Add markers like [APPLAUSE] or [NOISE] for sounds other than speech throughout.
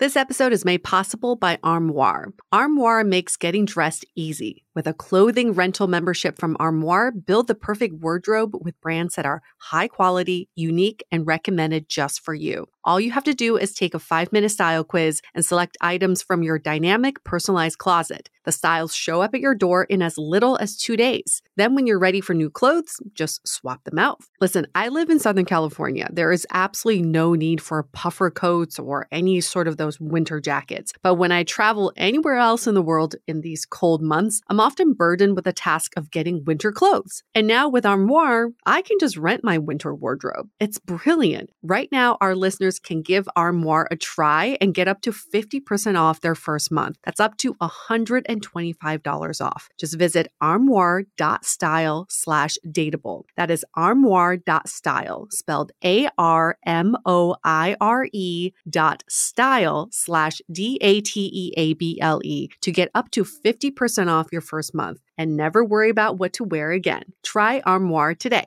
This episode is made possible by Armoire. Armoire makes getting dressed easy. With a clothing rental membership from Armoire, build the perfect wardrobe with brands that are high quality, unique, and recommended just for you. All you have to do is take a five minute style quiz and select items from your dynamic, personalized closet. The styles show up at your door in as little as two days. Then, when you're ready for new clothes, just swap them out. Listen, I live in Southern California. There is absolutely no need for puffer coats or any sort of those winter jackets. But when I travel anywhere else in the world in these cold months, I'm often burdened with the task of getting winter clothes. And now with Armoire, I can just rent my winter wardrobe. It's brilliant. Right now, our listeners can give Armoire a try and get up to 50% off their first month. That's up to $125 off. Just visit armoire.style slash dateable. That is armoire.style, spelled A R M O I R E dot style slash D A T E A B L E to get up to 50% off your first month and never worry about what to wear again. Try Armoire today.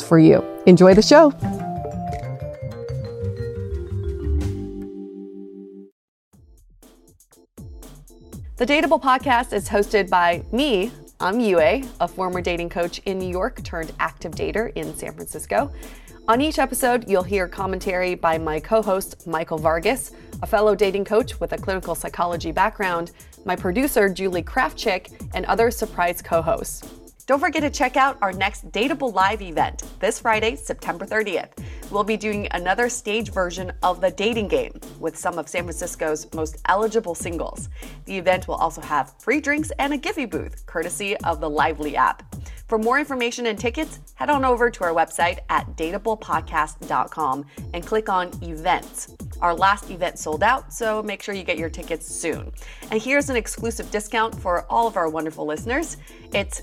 for you. Enjoy the show. The Dateable podcast is hosted by me. I'm Yue, a former dating coach in New York turned active dater in San Francisco. On each episode, you'll hear commentary by my co host, Michael Vargas, a fellow dating coach with a clinical psychology background, my producer, Julie Krafchick, and other surprise co hosts. Don't forget to check out our next Dateable Live event this Friday, September 30th. We'll be doing another stage version of the dating game with some of San Francisco's most eligible singles. The event will also have free drinks and a Giphy booth, courtesy of the Lively app. For more information and tickets, head on over to our website at dateablepodcast.com and click on events. Our last event sold out, so make sure you get your tickets soon. And here's an exclusive discount for all of our wonderful listeners. It's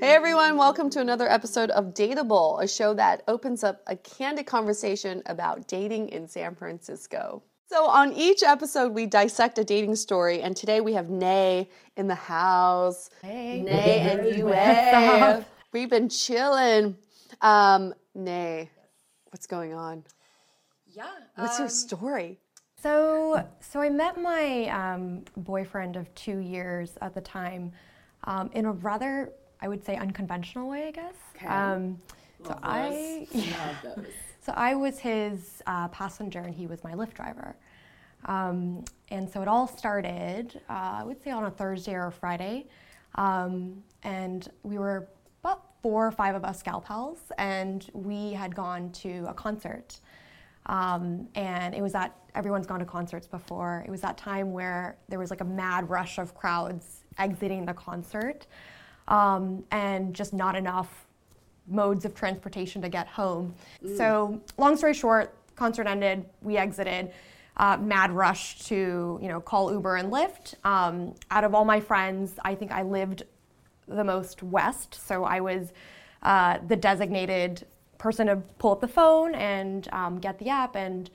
Hey everyone, welcome to another episode of Dateable, a show that opens up a candid conversation about dating in San Francisco. So, on each episode, we dissect a dating story, and today we have Nay in the house. Hey, Nay and Yue. We've been chilling. Um, Nay, What's going on? Yeah. What's your story? So, so I met my um, boyfriend of two years at the time um, in a rather, I would say, unconventional way, I guess. Okay. Um, so I, [LAUGHS] so I was his uh, passenger and he was my Lyft driver. Um, and so it all started, uh, I would say, on a Thursday or a Friday. Um, and we were about four or five of us gal pals, and we had gone to a concert. Um, and it was that everyone's gone to concerts before. It was that time where there was like a mad rush of crowds exiting the concert, um, and just not enough modes of transportation to get home. So, long story short, concert ended, we exited. Uh, mad rush to you know call Uber and Lyft. Um, out of all my friends, I think I lived the most west, so I was uh, the designated person to pull up the phone and um, get the app. And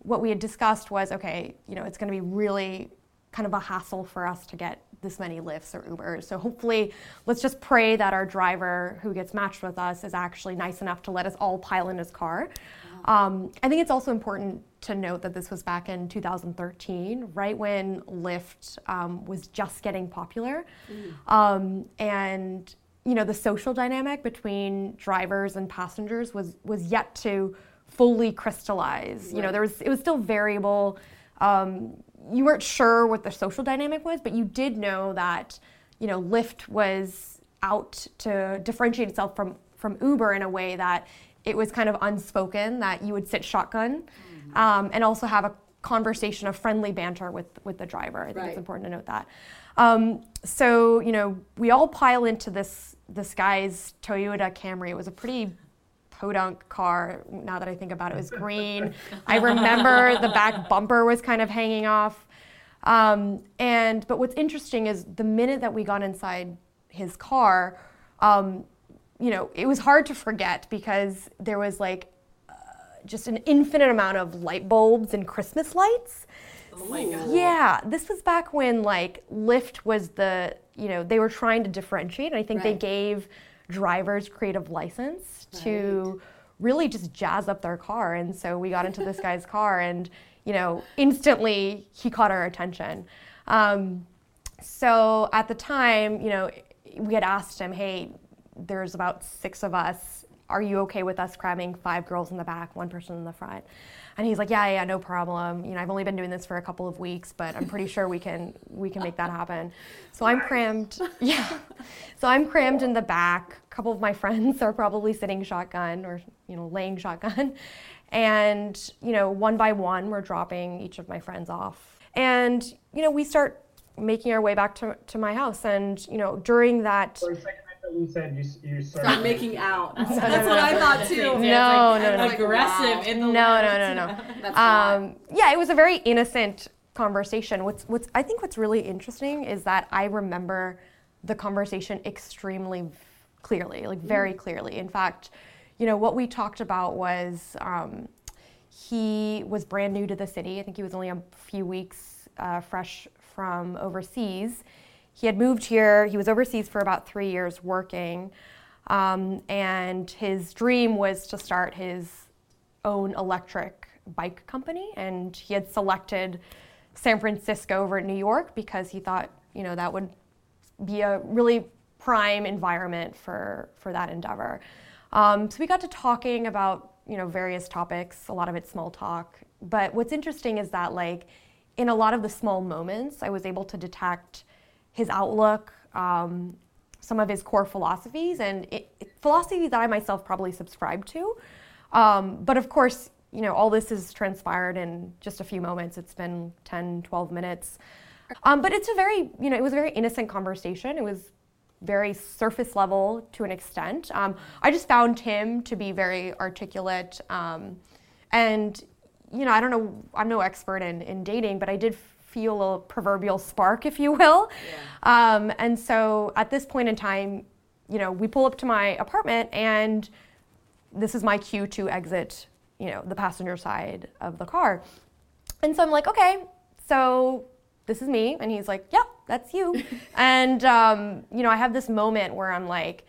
what we had discussed was, okay, you know, it's going to be really kind of a hassle for us to get this many Lyfts or Ubers. So hopefully, let's just pray that our driver who gets matched with us is actually nice enough to let us all pile in his car. Um, I think it's also important to note that this was back in 2013, right when Lyft um, was just getting popular. Um, and you know, the social dynamic between drivers and passengers was was yet to fully crystallize. You know, there was it was still variable. Um, you weren't sure what the social dynamic was, but you did know that you know Lyft was out to differentiate itself from from Uber in a way that it was kind of unspoken that you would sit shotgun um, and also have a conversation of friendly banter with with the driver. I think Right. it's important to note that. Um, so you know, we all pile into this this guy's Toyota Camry. It was a pretty podunk car. Now that I think about it, it was green. [LAUGHS] I remember the back bumper was kind of hanging off. Um, and but what's interesting is the minute that we got inside his car, um, you know, it was hard to forget because there was like uh, just an infinite amount of light bulbs and Christmas lights. Oh Yeah, this was back when like Lyft was the, you know, they were trying to differentiate. And I think they gave drivers creative license to really just jazz up their car. And so we got into this guy's car and, you know, instantly he caught our attention. Um, so at the time, you know, we had asked him, hey, there's about six of us. Are you okay with us cramming five girls in the back, one person in the front? And he's like, yeah, yeah, no problem. You know, I've only been doing this for a couple of weeks, but I'm pretty sure we can we can make that happen. So I'm crammed. [LAUGHS] Yeah. So I'm crammed in the back. A couple of my friends are probably sitting shotgun or you know laying shotgun, and you know one by one we're dropping each of my friends off, and you know we start making our way back to, to my house, and you know during that. For a second, I thought you said you, you Start started making out. That's no, what I thought too. No, no, no. Like, aggressive wow. in the No, no, no, no. [LAUGHS] That's. Um, yeah, it was a very innocent conversation. What's, what's, I think what's really interesting is that I remember the conversation extremely clearly, like very clearly. In fact, you know, what we talked about was um, he was brand new to the city. I think he was only a few weeks uh, fresh from overseas. He had moved here. He was overseas for about three years working. Um, and his dream was to start his own electric bike company. And he had selected San Francisco over New York because he thought, you know, that would be a really prime environment for, for that endeavor. Um, so we got to talking about, you know, various topics, a lot of it small talk. But what's interesting is that, like, in a lot of the small moments, I was able to detect his outlook, um, some of his core philosophies, and it, it- philosophies that I myself probably subscribe to. Um, but of course, you know, all this has transpired in just a few moments. It's been 10, 12 minutes. Um, but it's a very, you know, it was a very innocent conversation. It was very surface level to an extent. Um, I just found him to be very articulate. Um, and, you know, I don't know, I'm no expert in, in dating, but I did feel a proverbial spark, if you will. Um, and so at this point in time, you know, we pull up to my apartment and this is my cue to exit, you know, the passenger side of the car. And so I'm like, okay, so this is me. And he's like, yeah, that's you. [LAUGHS] and, um, you know, I have this moment where I'm like,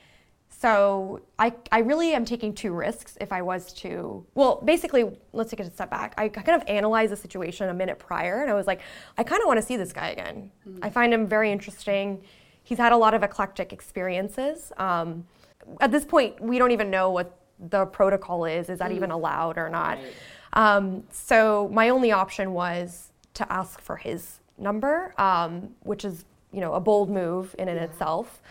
so I, I really am taking two risks if I was to, well, basically, let's take a step back. I kind of analyzed the situation a minute prior and I was like, I kind of want to see this guy again. Mm-hmm. I find him very interesting. He's had a lot of eclectic experiences. Um, at this point, we don't even know what the protocol is. Is that mm. even allowed or not? Right. Um, so my only option was to ask for his number, um, which is you know a bold move in and yeah. itself.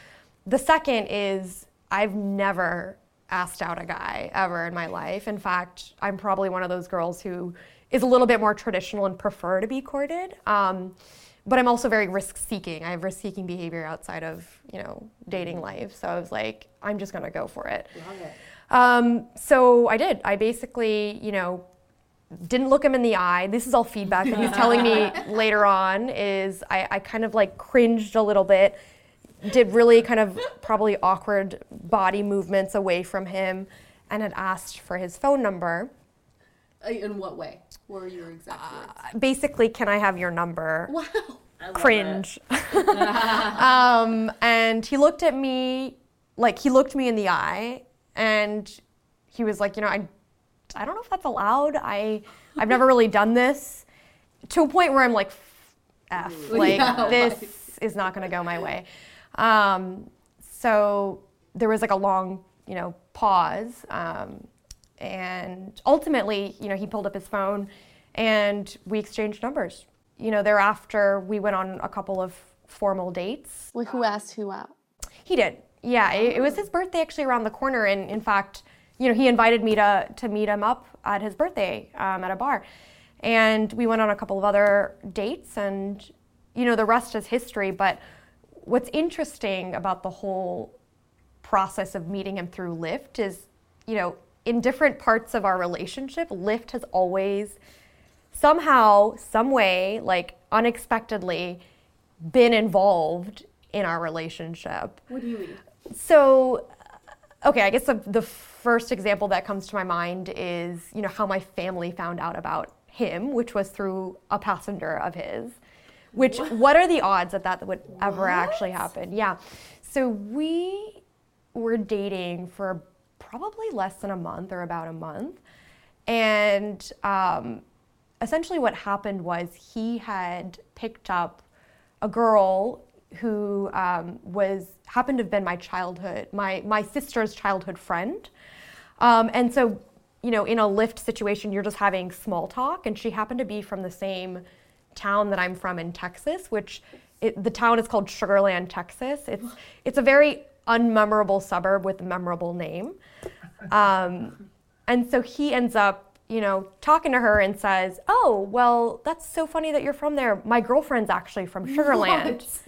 The second is I've never asked out a guy ever in my life. In fact, I'm probably one of those girls who is a little bit more traditional and prefer to be courted. Um, but I'm also very risk seeking. I have risk seeking behavior outside of you know dating life. So I was like, I'm just gonna go for it. It. Um, so I did. I basically you know didn't look him in the eye. This is all feedback that he's telling me [LAUGHS] later on. Is I, I kind of like cringed a little bit did really kind of probably awkward body movements away from him and had asked for his phone number. Uh, in what way? What were your exact? Uh, basically, can I have your number? [LAUGHS] Wow. Cringe. [LAUGHS] um, and he looked at me, like he looked me in the eye, and he was like, you know, I, I don't know if that's allowed. I, I've never really done this. To a point where I'm like, f, [LAUGHS] like yeah, this is not going to go my way. Um, so there was like a long, you know, pause. Um, and ultimately, you know, he pulled up his phone and we exchanged numbers. You know, thereafter, we went on a couple of formal dates. Well, who asked who out? He did. Yeah, it, it, was his birthday actually around the corner. And in fact, you know, he invited me to, to meet him up at his birthday um, at a bar. And we went on a couple of other dates, and, you know, the rest is history. But what's interesting about the whole process of meeting him through Lyft is, you know, in different parts of our relationship, Lyft has always somehow, some way, like unexpectedly, been involved in our relationship. What do you mean? So, okay, I guess the, the first example that comes to my mind is, you know, how my family found out about him, which was through a passenger of his. Which, what, what are the odds that that would what? ever actually happen? Yeah. So we were dating for probably less than a month or about a month. And um, essentially, what happened was he had picked up a girl who um, was happened to have been my childhood, my my sister's childhood friend. Um, and so, you know, in a Lyft situation, you're just having small talk, and she happened to be from the same town that I'm from in Texas, which it, the town is called Sugar Land, Texas. It's it's a very unmemorable suburb with a memorable name. Um, and so he ends up, you know, talking to her and says, "Oh, well, that's so funny that you're from there. My girlfriend's actually from Sugar Land." What?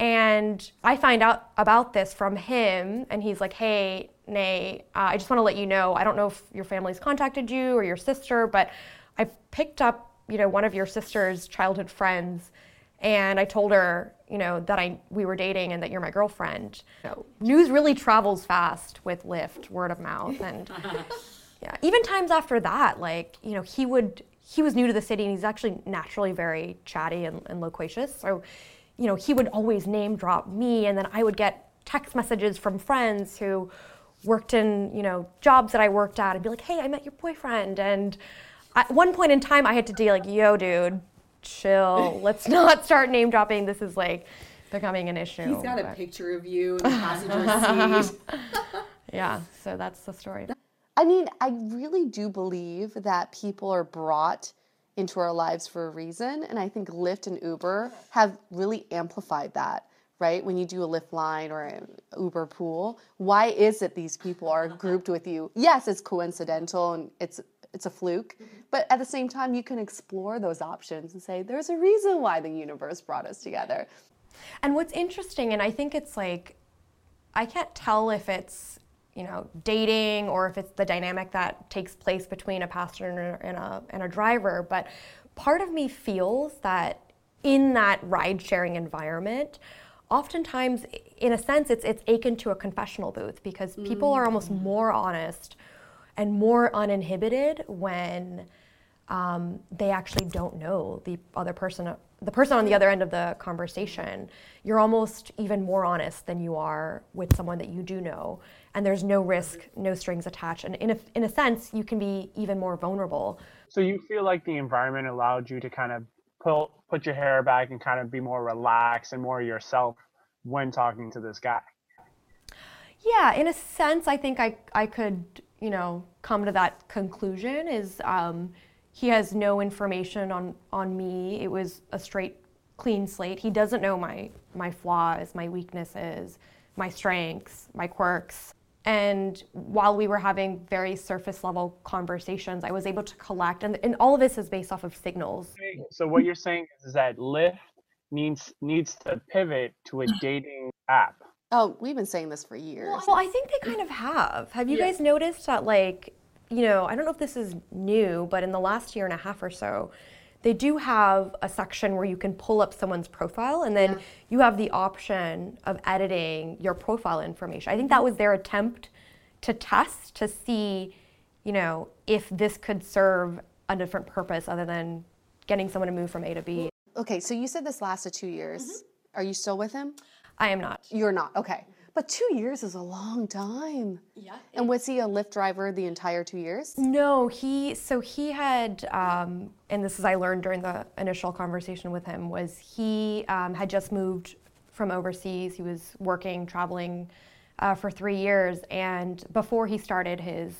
And I find out about this from him, and he's like, "Hey, Nay, uh, I just want to let you know. I don't know if your family's contacted you or your sister, but I've picked up you know, one of your sister's childhood friends, and I told her, you know, that I we were dating and that you're my girlfriend. You know, news really travels fast with Lyft, word of mouth, and [LAUGHS] yeah, even times after that, like you know, he would he was new to the city and he's actually naturally very chatty and, and loquacious. So, you know, he would always name drop me, and then I would get text messages from friends who worked in you know jobs that I worked at and be like, hey, I met your boyfriend and at one point in time, I had to be like, yo, dude, chill. [LAUGHS] Let's not start name dropping. This is like becoming an issue. He's got but. a picture of you in the passenger [LAUGHS] seat. [LAUGHS] yeah, so that's the story. I mean, I really do believe that people are brought into our lives for a reason. And I think Lyft and Uber have really amplified that, right? When you do a Lyft line or an Uber pool, why is it these people are grouped with you? Yes, it's coincidental and it's it's a fluke. Mm-hmm. But at the same time, you can explore those options and say, there's a reason why the universe brought us together. And what's interesting, and I think it's like, I can't tell if it's, you know, dating or if it's the dynamic that takes place between a passenger and a, and a driver, but part of me feels that in that ride sharing environment, oftentimes, in a sense, it's, it's akin to a confessional booth because people mm-hmm. are almost more honest and more uninhibited when um, they actually don't know the other person, the person on the other end of the conversation. You're almost even more honest than you are with someone that you do know, and there's no risk, no strings attached. And in a, in a sense, you can be even more vulnerable. So you feel like the environment allowed you to kind of pull, put your hair back and kind of be more relaxed and more yourself when talking to this guy. Yeah, in a sense, I think I, I could, you know, come to that conclusion is um, he has no information on, on me. It was a straight, clean slate. He doesn't know my, my flaws, my weaknesses, my strengths, my quirks. And while we were having very surface level conversations, I was able to collect, and, and all of this is based off of signals. So what you're saying is that Lyft needs needs to pivot to a dating app. Oh, we've been saying this for years. Well, I think they kind of have. Have you guys noticed that, like, you know, I don't know if this is new, but in the last year and a half or so, they do have a section where you can pull up someone's profile and then you have the option of editing your profile information. I think that mm-hmm. was their attempt to test to see, you know, if this could serve a different purpose other than getting someone to move from A to B. Okay, so you said this lasted two years. Mm-hmm. Are you still with him? I am not. You're not. Okay. But two years is a long time. Yeah. And was he a Lyft driver the entire two years? No, he so he had, um, and this is I learned during the initial conversation with him was he um, had just moved from overseas. He was working, traveling uh, for three years, and before he started his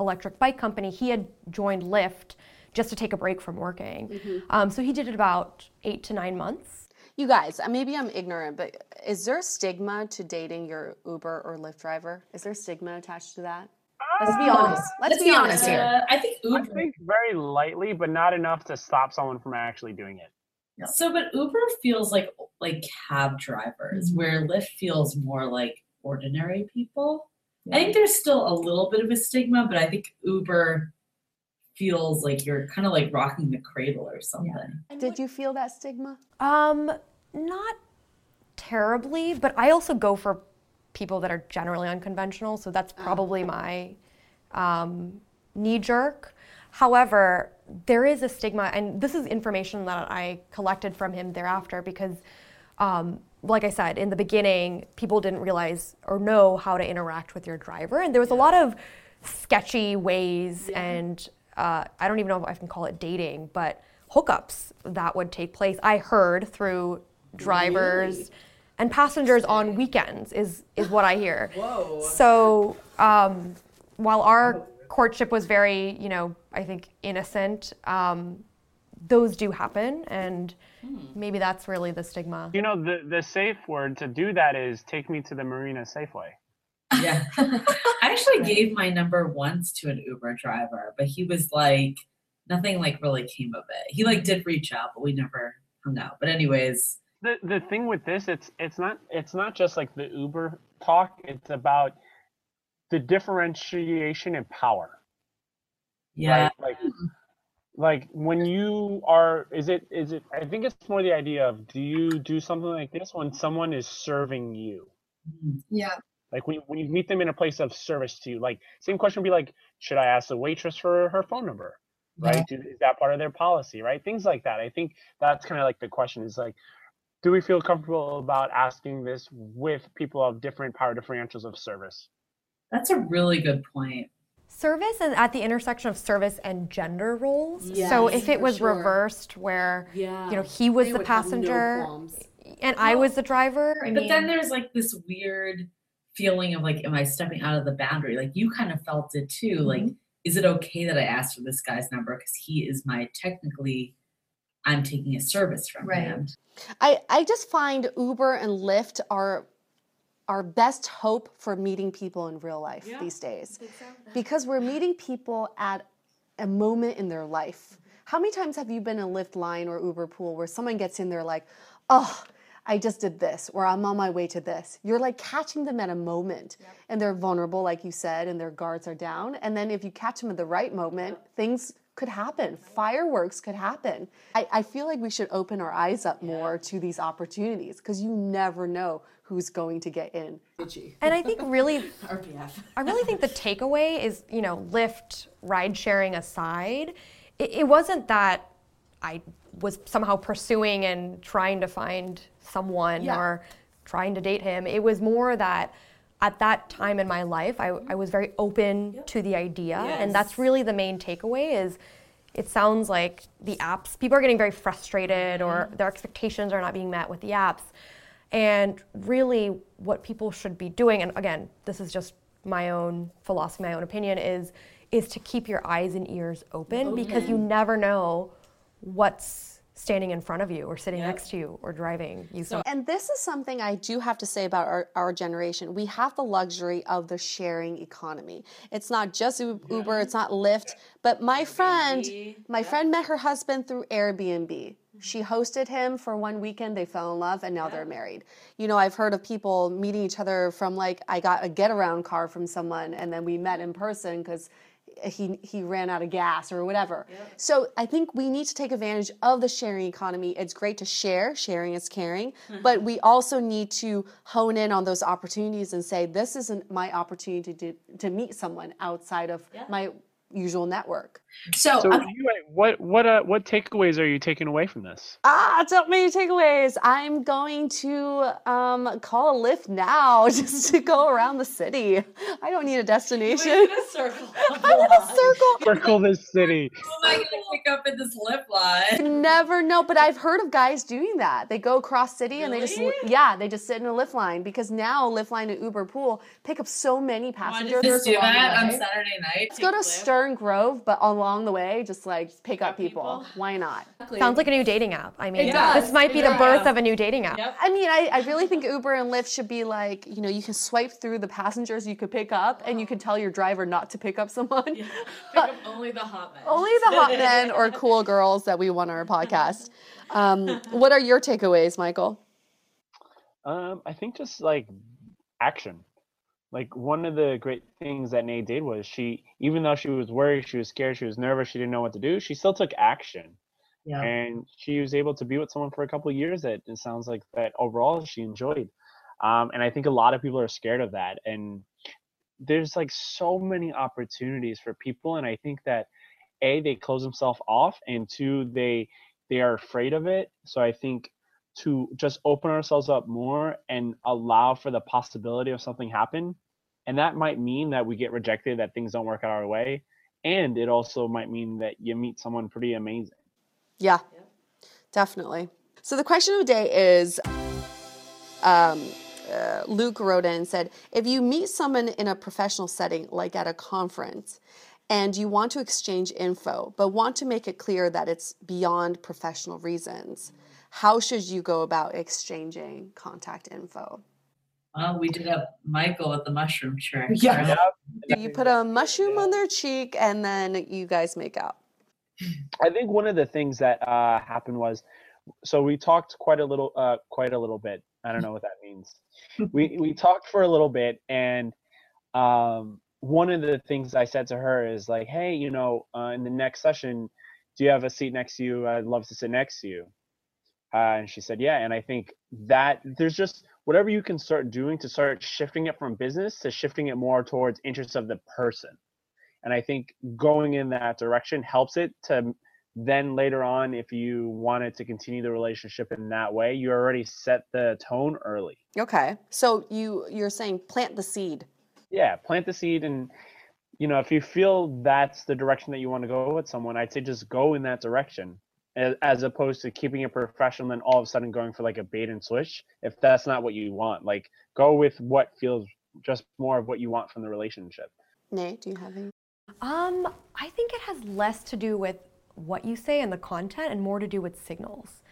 electric bike company, he had joined Lyft just to take a break from working. Um, so he did it about eight to nine months. You guys, uh, maybe I'm ignorant, but is there a stigma to dating your Uber or Lyft driver? Is there stigma attached to that? Let's be honest. Let's, be, honest here. Uh, I think I think very lightly, but not enough to stop someone from actually doing it. Yeah. So, but Uber feels like like cab drivers, Mm-hmm. where Lyft feels more like ordinary people. I think there's still a little bit of a stigma, but I think Uber feels like you're kind of like rocking the cradle or something. Did you feel that stigma? Um, not terribly, but I also go for people that are generally unconventional, so that's probably my um, knee jerk. However, there is a stigma, and this is information that I collected from him thereafter because, um, like I said, in the beginning, people didn't realize or know how to interact with your driver, and there was a lot of sketchy ways and uh, I don't even know if I can call it dating, but hookups that would take place. I heard through drivers and passengers on weekends is is what I hear. [LAUGHS] Whoa. So um, while our courtship was very, you know, I think innocent, um, those do happen, and maybe that's really the stigma. You know, the the safe word to do that is take me to the Marina Safeway. Yeah. I actually [LAUGHS] gave my number once to an Uber driver, but he was like, nothing like really came of it. He like did reach out, but we never hung out. But anyways, The the thing with this, it's it's not it's not just like the Uber talk. It's about the differentiation in power. yeah. right? Like, like when you are, is it, is it? I think it's more the idea of do you do something like this when someone is serving you? Mm-hmm. Yeah. Like when, you, when you meet them in a place of service to you, like same question would be like, should I ask the waitress for her phone number? Right? Do, is that part of their policy? Right? Things like that. I think that's kind of like the question is like, do we feel comfortable about asking this with people of different power differentials of service? That's a really good point. Service is at the intersection of service and gender roles. so if it was sure. reversed, where Yeah. you know he was They the would have no passenger qualms. and I was the driver, I but mean, then there's like this weird feeling of like, am I stepping out of the boundary? Like you kind of felt it too. Like, mm-hmm. is it okay that I asked for this guy's number because he is my technically, I'm taking a service from Right. him. I, I just find Uber and Lyft are our best hope for meeting people in real life these days. Because we're meeting people at a moment in their life. How many times have you been in a Lyft line or Uber pool where someone gets in there like, oh, I just did this, or I'm on my way to this. You're like catching them at a moment, and they're vulnerable, like you said, and their guards are down. And then if you catch them at the right moment, things could happen. Fireworks could happen. I, I feel like we should open our eyes up more to these opportunities because you never know who's going to get in. and I think really [LAUGHS] RPF. I really think the takeaway is, you know, Lyft ride sharing aside, it, it wasn't that I was somehow pursuing and trying to find someone Yeah. or trying to date him. It was more that at that time in my life, I, I was very open to the idea, and that's really the main takeaway. Is it sounds like the apps people are getting very frustrated or mm-hmm. their expectations are not being met with the apps, and really what people should be doing. And again, this is just my own philosophy, my own opinion is is to keep your eyes and ears open because you never know what's standing in front of you or sitting Yep. next to you or driving you somewhere. And this is something I do have to say about our, our generation. We have the luxury of the sharing economy. It's not just U- Uber, it's not Lyft, but my friend, my friend met her husband through Airbnb. She hosted him for one weekend, they fell in love, and now they're married. You know, I've heard of people meeting each other from like, I got a Getaround car from someone, and then we met in person because Uh, he he ran out of gas or whatever. So I think we need to take advantage of the sharing economy. It's great to share, sharing is caring, mm-hmm. but we also need to hone in on those opportunities and say this isn't my opportunity to to meet someone outside of my usual network. So, So, um, you, what what uh, what takeaways are you taking away from this? Ah, so many takeaways. I'm going to um, call a Lyft now [LAUGHS] just to go around the city. I don't need a destination. I'm in a circle. [LAUGHS] I'm in a circle. Circle this city. Who am I gonna pick up in this Lyft line? Never know, but I've heard of guys doing that. They go across city and they just yeah, they just sit in a Lyft line because now Lyft line and Uber Pool pick up so many passengers. Just do that the on. Saturday night. Let's go to Stern Grove, but along the way, just like pick up people. people. Why not? Sounds like a new dating app. I mean, does. this might be It the does. birth of a new dating app. Yep. I mean, I, I really think Uber and Lyft should be like, you know, you can swipe through the passengers you could pick up and you can tell your driver not to pick up someone. [LAUGHS] Pick up only the hot men. Only the hot [LAUGHS] men or cool girls that we want on our podcast. Um, what are your takeaways, Michael? Um, I think just like action. Like one of the great things that Nate did was she, even though she was worried, she was scared, she was nervous, she didn't know what to do, she still took action. Yeah. And she was able to be with someone for a couple of years that it sounds like that overall she enjoyed. Um, and I think a lot of people are scared of that. And there's like so many opportunities for people. And I think that A, they close themselves off and two, they they are afraid of it. So I think to just open ourselves up more and allow for the possibility of something happen. And that might mean that we get rejected that things don't work out our way. And it also might mean that you meet someone pretty amazing. Yeah, definitely. So the question of the day is um, uh, Luke wrote in and said, if you meet someone in a professional setting, like at a conference, and you want to exchange info, but want to make it clear that it's beyond professional reasons, how should you go about exchanging contact info? Well, we did a Michael with the mushroom trick. Yeah. Do you put a mushroom on their cheek and then you guys make out? i think one of the things that uh, happened was so we talked quite a little uh, quite a little bit i don't know what that means [LAUGHS] we we talked for a little bit and um, one of the things i said to her is like hey you know uh, in the next session do you have a seat next to you i'd love to sit next to you uh, and she said yeah and i think that there's just whatever you can start doing to start shifting it from business to shifting it more towards interests of the person and i think going in that direction helps it to then later on if you wanted to continue the relationship in that way you already set the tone early Okay. So you you're saying plant the seed. yeah plant the seed and you know if you feel that's the direction that you want to go with someone i'd say just go in that direction as opposed to keeping it professional and then all of a sudden going for like a bait and switch if that's not what you want like go with what feels just more of what you want from the relationship Nate, do you have any? Um, I think it has less to do with what you say and the content and more to do with signals.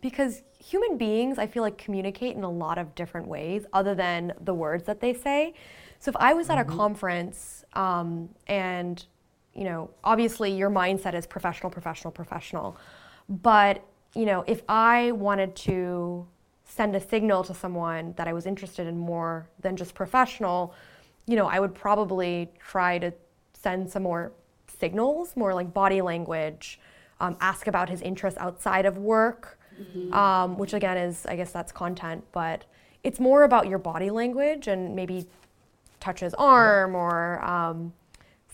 Because human beings, I feel like, communicate in a lot of different ways other than the words that they say. So if I was at a conference um, and, you know, obviously your mindset is professional, professional, professional. But, you know, if I wanted to send a signal to someone that I was interested in more than just professional, you know, I would probably try to send some more signals, more like body language, um, ask about his interests outside of work, um, which again is, I guess that's content, but it's more about your body language and maybe touch his arm or um,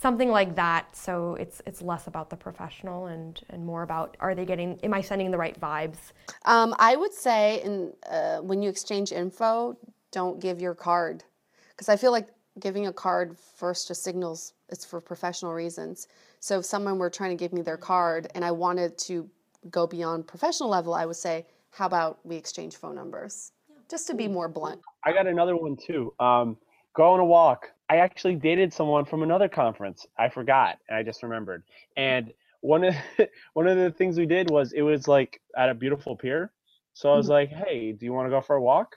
something like that. So it's it's less about the professional and and more about are they getting? Am I sending the right vibes? Um, I would say, in uh, when you exchange info, don't give your card because I feel like giving a card first just signals it's for professional reasons. So if someone were trying to give me their card and I wanted to go beyond professional level, I would say, how about we exchange phone numbers? Just to be more blunt. I got another one too. Um, go on a walk. I actually dated someone from another conference. I forgot, and I just remembered. And one of [LAUGHS] one of the things we did was it was like at a beautiful pier. So I was mm-hmm. like, "Hey, do you want to go for a walk?"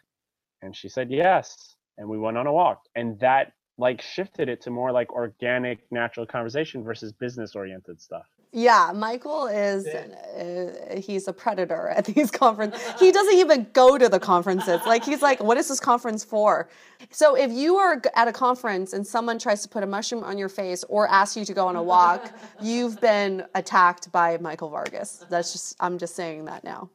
And she said yes, and we went on a walk. And that like shifted it to more like organic, natural conversation versus business oriented stuff. Yeah, Michael is uh, he's a predator at [LAUGHS] these conferences. He doesn't even go to the conferences. Like he's like, what is this conference for? So if you are at a conference and someone tries to put a mushroom on your face or ask you to go on a walk, you've been attacked by Michael Vargas. That's just I'm just saying that now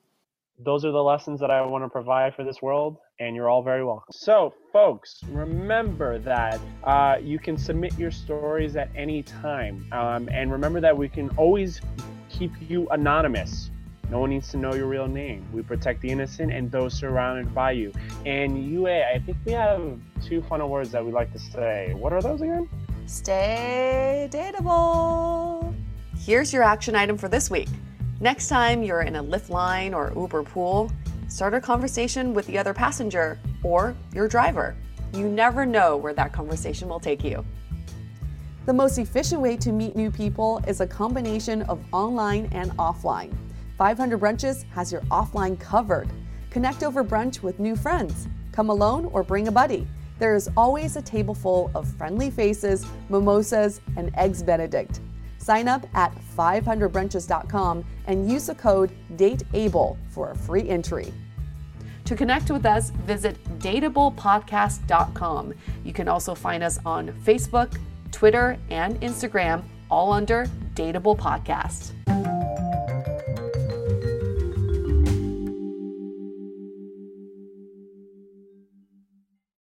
those are the lessons that I want to provide for this world, and you're all very welcome. So, folks, remember that uh, you can submit your stories at any time. Um, and remember that we can always keep you anonymous. No one needs to know your real name. We protect the innocent and those surrounded by you. And Yue, I think we have two final words that we like to say. What are those again? Stay dateable. Here's your action item for this week. Next time you're in a Lyft line or Uber pool, start a conversation with the other passenger or your driver. You never know where that conversation will take you. The most efficient way to meet new people is a combination of online and offline. 500 Brunches has your offline covered. Connect over brunch with new friends. Come alone or bring a buddy. There is always a table full of friendly faces, mimosas, and eggs Benedict. Sign up at 500brunches.com and use the code DATEABLE for a free entry. To connect with us, visit dateablepodcast.com. You can also find us on Facebook, Twitter, and Instagram, all under Dateable Podcast.